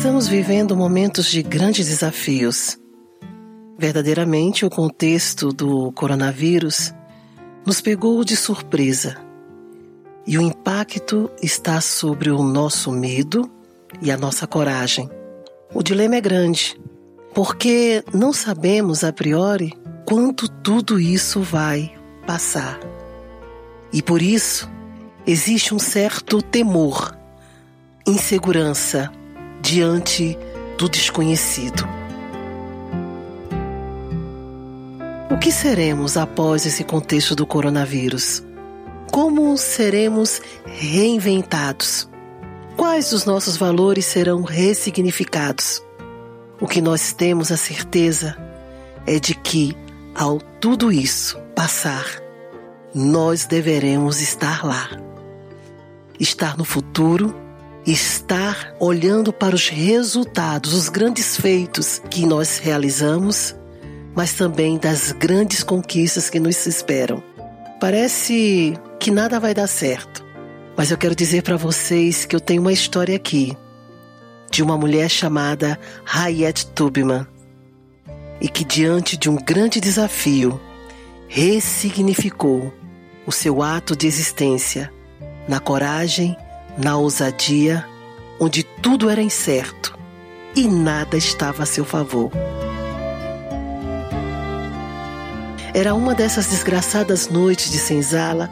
Estamos vivendo momentos de grandes desafios. Verdadeiramente, o contexto do coronavírus nos pegou de surpresa e o impacto está sobre o nosso medo e a nossa coragem. O dilema é grande, porque não sabemos a priori quanto tudo isso vai passar. E por isso existe um certo temor, insegurança diante do desconhecido. O que seremos após esse contexto do coronavírus? Como seremos reinventados? Quais os nossos valores serão ressignificados? O que nós temos a certeza é de que, ao tudo isso passar, nós deveremos estar lá. Estar no futuro, estar olhando para os resultados, os grandes feitos que nós realizamos, mas também das grandes conquistas que nos esperam. Parece que nada vai dar certo. Mas eu quero dizer para vocês que eu tenho uma história aqui de uma mulher chamada Hayat Tubman e que diante de um grande desafio ressignificou o seu ato de existência na coragem, na ousadia, onde tudo era incerto e nada estava a seu favor. Era uma dessas desgraçadas noites de senzala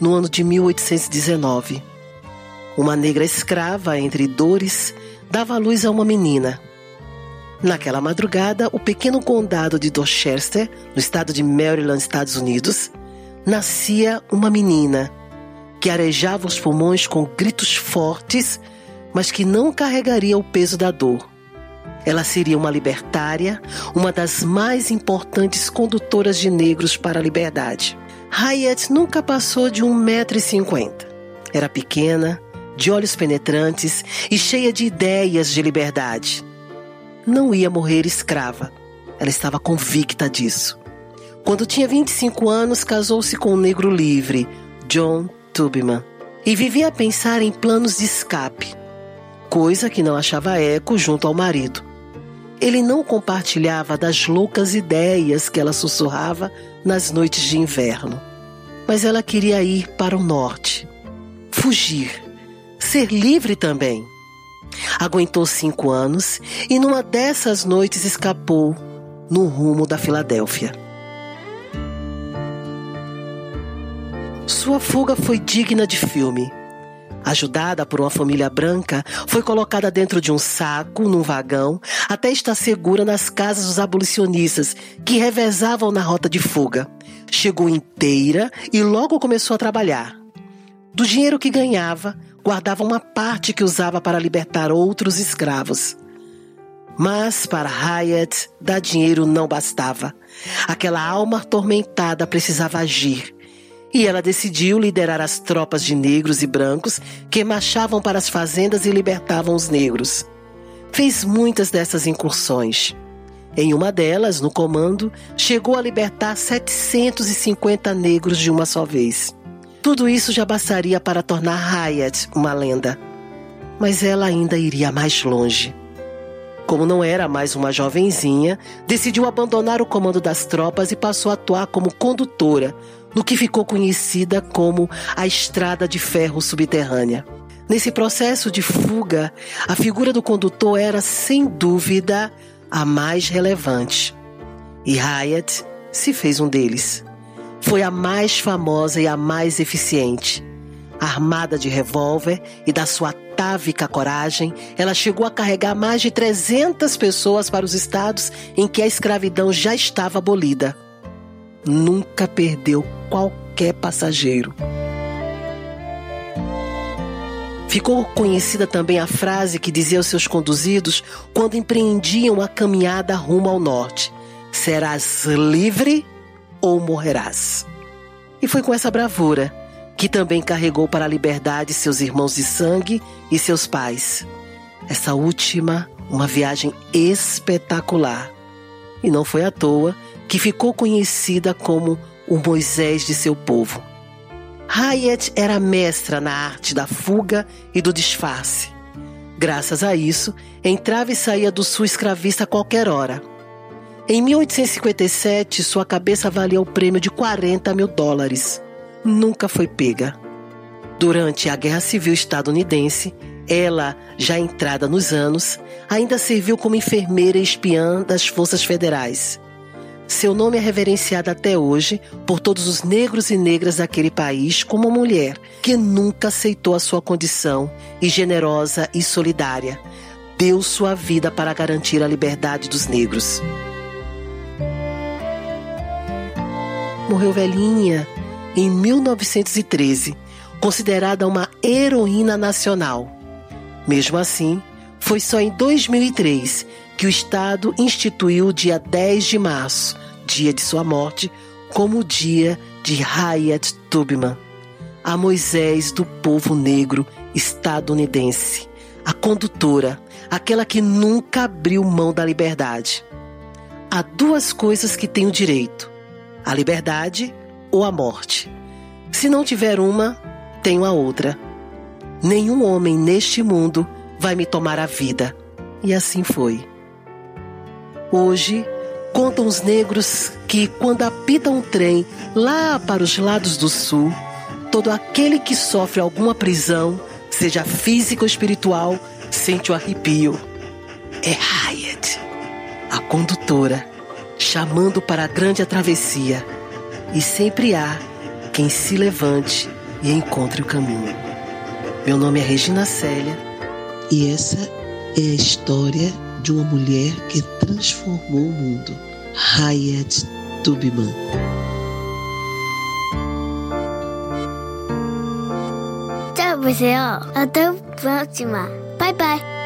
no ano de 1819. Uma negra escrava, entre dores, dava luz a uma menina. Naquela madrugada, o pequeno condado de Dorchester, no estado de Maryland, Estados Unidos, nascia uma menina que arejava os pulmões com gritos fortes, mas que não carregaria o peso da dor. Ela seria uma libertária, uma das mais importantes condutoras de negros para a liberdade. Hayat nunca passou de um metro e cinquenta. Era pequena, de olhos penetrantes e cheia de ideias de liberdade. Não ia morrer escrava. Ela estava convicta disso. Quando tinha 25 anos, casou-se com um negro livre, John Tubman, e vivia a pensar em planos de escape, coisa que não achava eco junto ao marido. Ele não compartilhava das loucas ideias que ela sussurrava nas noites de inverno. Mas ela queria ir para o norte, fugir, ser livre também. Aguentou cinco anos e numa dessas noites escapou no rumo da Filadélfia. Sua fuga foi digna de filme. Ajudada por uma família branca, foi colocada dentro de um saco, num vagão, até estar segura nas casas dos abolicionistas, que revezavam na rota de fuga. Chegou inteira e logo começou a trabalhar. Do dinheiro que ganhava, guardava uma parte que usava para libertar outros escravos. Mas para Hyatt, dar dinheiro não bastava. Aquela alma atormentada precisava agir e ela decidiu liderar as tropas de negros e brancos que marchavam para as fazendas e libertavam os negros. Fez muitas dessas incursões. Em uma delas, no comando, chegou a libertar 750 negros de uma só vez. Tudo isso já bastaria para tornar Hyatt uma lenda. Mas ela ainda iria mais longe. Como não era mais uma jovenzinha, decidiu abandonar o comando das tropas e passou a atuar como condutora, no que ficou conhecida como a Estrada de Ferro Subterrânea. Nesse processo de fuga, a figura do condutor era, sem dúvida, a mais relevante. E Hyatt se fez um deles. Foi a mais famosa e a mais eficiente. Armada de revólver e da sua atávica coragem, ela chegou a carregar mais de 300 pessoas para os estados em que a escravidão já estava abolida nunca perdeu qualquer passageiro. Ficou conhecida também a frase que dizia aos seus conduzidos quando empreendiam a caminhada rumo ao norte: Serás livre ou morrerás. E foi com essa bravura que também carregou para a liberdade seus irmãos de sangue e seus pais. Essa última, uma viagem espetacular. E não foi à toa que ficou conhecida como o Moisés de seu povo. Hayat era mestra na arte da fuga e do disfarce. Graças a isso, entrava e saía do sul escravista a qualquer hora. Em 1857, sua cabeça valia o prêmio de 40 mil dólares. Nunca foi pega. Durante a Guerra Civil estadunidense, ela, já entrada nos anos, ainda serviu como enfermeira e espiã das forças federais. Seu nome é reverenciado até hoje por todos os negros e negras daquele país como uma mulher que nunca aceitou a sua condição e generosa e solidária. Deu sua vida para garantir a liberdade dos negros. Morreu velhinha em 1913, considerada uma heroína nacional. Mesmo assim, foi só em 2003 que o Estado instituiu o dia 10 de março, dia de sua morte, como o dia de Harriet Tubman, a Moisés do povo negro estadunidense, a condutora, aquela que nunca abriu mão da liberdade. Há duas coisas que tenho direito: a liberdade ou a morte. Se não tiver uma, tenho a outra. Nenhum homem neste mundo vai me tomar a vida. E assim foi. Hoje, contam os negros que, quando apita um trem lá para os lados do sul, todo aquele que sofre alguma prisão, seja física ou espiritual, sente o arrepio. É Hyatt, a condutora, chamando para a grande travessia. E sempre há quem se levante e encontre o caminho. Meu nome é Regina Célia. E essa é a história de uma mulher que transformou o mundo, Harriet Tubman. Tchau, pessoal. Até a próxima. Bye, bye.